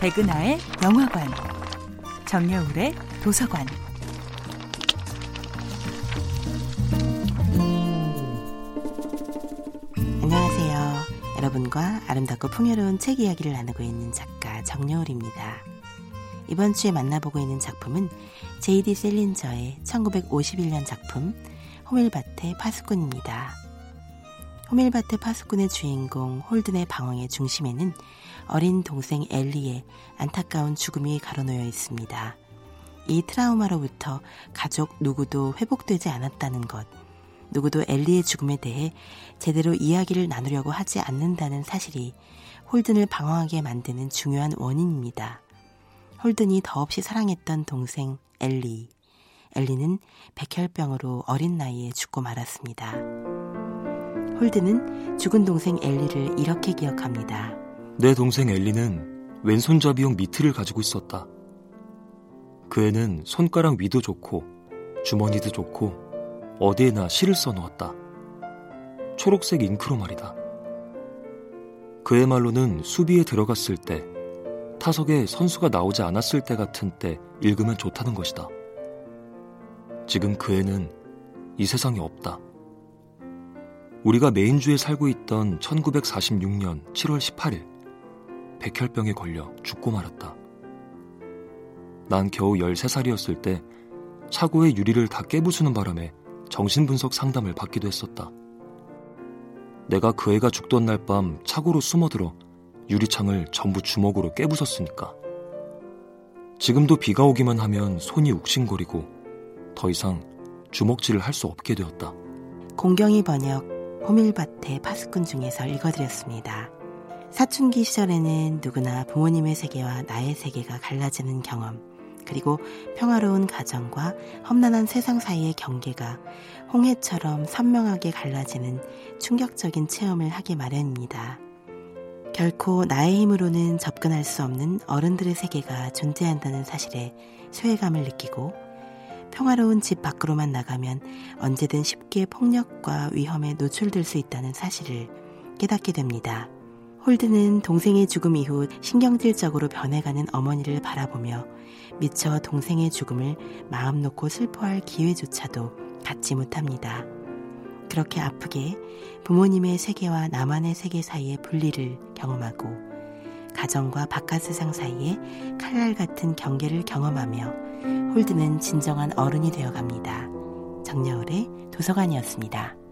백은하의 영화관, 정여울의 도서관. 안녕하세요. 여러분과 아름답고 풍요로운 책 이야기를 나누고 있는 작가 정여울입니다. 이번 주에 만나보고 있는 작품은 제이디 셀린저의 1951년 작품 호밀밭의 파수꾼입니다. 호밀밭의 파수꾼의 주인공 홀든의 방황의 중심에는 어린 동생 엘리의 안타까운 죽음이 가로놓여 있습니다. 이 트라우마로부터 가족 누구도 회복되지 않았다는 것, 누구도 엘리의 죽음에 대해 제대로 이야기를 나누려고 하지 않는다는 사실이 홀든을 방황하게 만드는 중요한 원인입니다. 홀든이 더없이 사랑했던 동생 엘리. 엘리는 백혈병으로 어린 나이에 죽고 말았습니다. 홀든은 죽은 동생 엘리를 이렇게 기억합니다. 내 동생 엘리는 왼손잡이용 미트를 가지고 있었다. 그 애는 손가락 위도 좋고 주머니도 좋고 어디에나 실을 써놓았다. 초록색 잉크로 말이다. 그의 말로는 수비에 들어갔을 때, 타석에 선수가 나오지 않았을 때 같은 때 읽으면 좋다는 것이다. 지금 그 애는 이 세상에 없다. 우리가 메인주에 살고 있던 1946년 7월 18일, 백혈병에 걸려 죽고 말았다. 난 겨우 13살이었을 때 차고의 유리를 다 깨부수는 바람에 정신분석 상담을 받기도 했었다. 내가 그 애가 죽던 날 밤 차고로 숨어들어 유리창을 전부 주먹으로 깨부쉈으니까. 지금도 비가 오기만 하면 손이 욱신거리고 더 이상 주먹질을 할 수 없게 되었다. 공경이 번역 호밀밭의 파수꾼 중에서 읽어드렸습니다. 사춘기 시절에는 누구나 부모님의 세계와 나의 세계가 갈라지는 경험, 그리고 평화로운 가정과 험난한 세상 사이의 경계가 홍해처럼 선명하게 갈라지는 충격적인 체험을 하기 마련입니다. 결코 나의 힘으로는 접근할 수 없는 어른들의 세계가 존재한다는 사실에 소외감을 느끼고 평화로운 집 밖으로만 나가면 언제든 쉽게 폭력과 위험에 노출될 수 있다는 사실을 깨닫게 됩니다. 홀드는 동생의 죽음 이후 신경질적으로 변해가는 어머니를 바라보며 미처 동생의 죽음을 마음 놓고 슬퍼할 기회조차도 갖지 못합니다. 그렇게 아프게 부모님의 세계와 나만의 세계 사이의 분리를 경험하고 가정과 바깥 세상 사이에 칼날 같은 경계를 경험하며 홀드는 진정한 어른이 되어 갑니다. 정여울의 도서관이었습니다.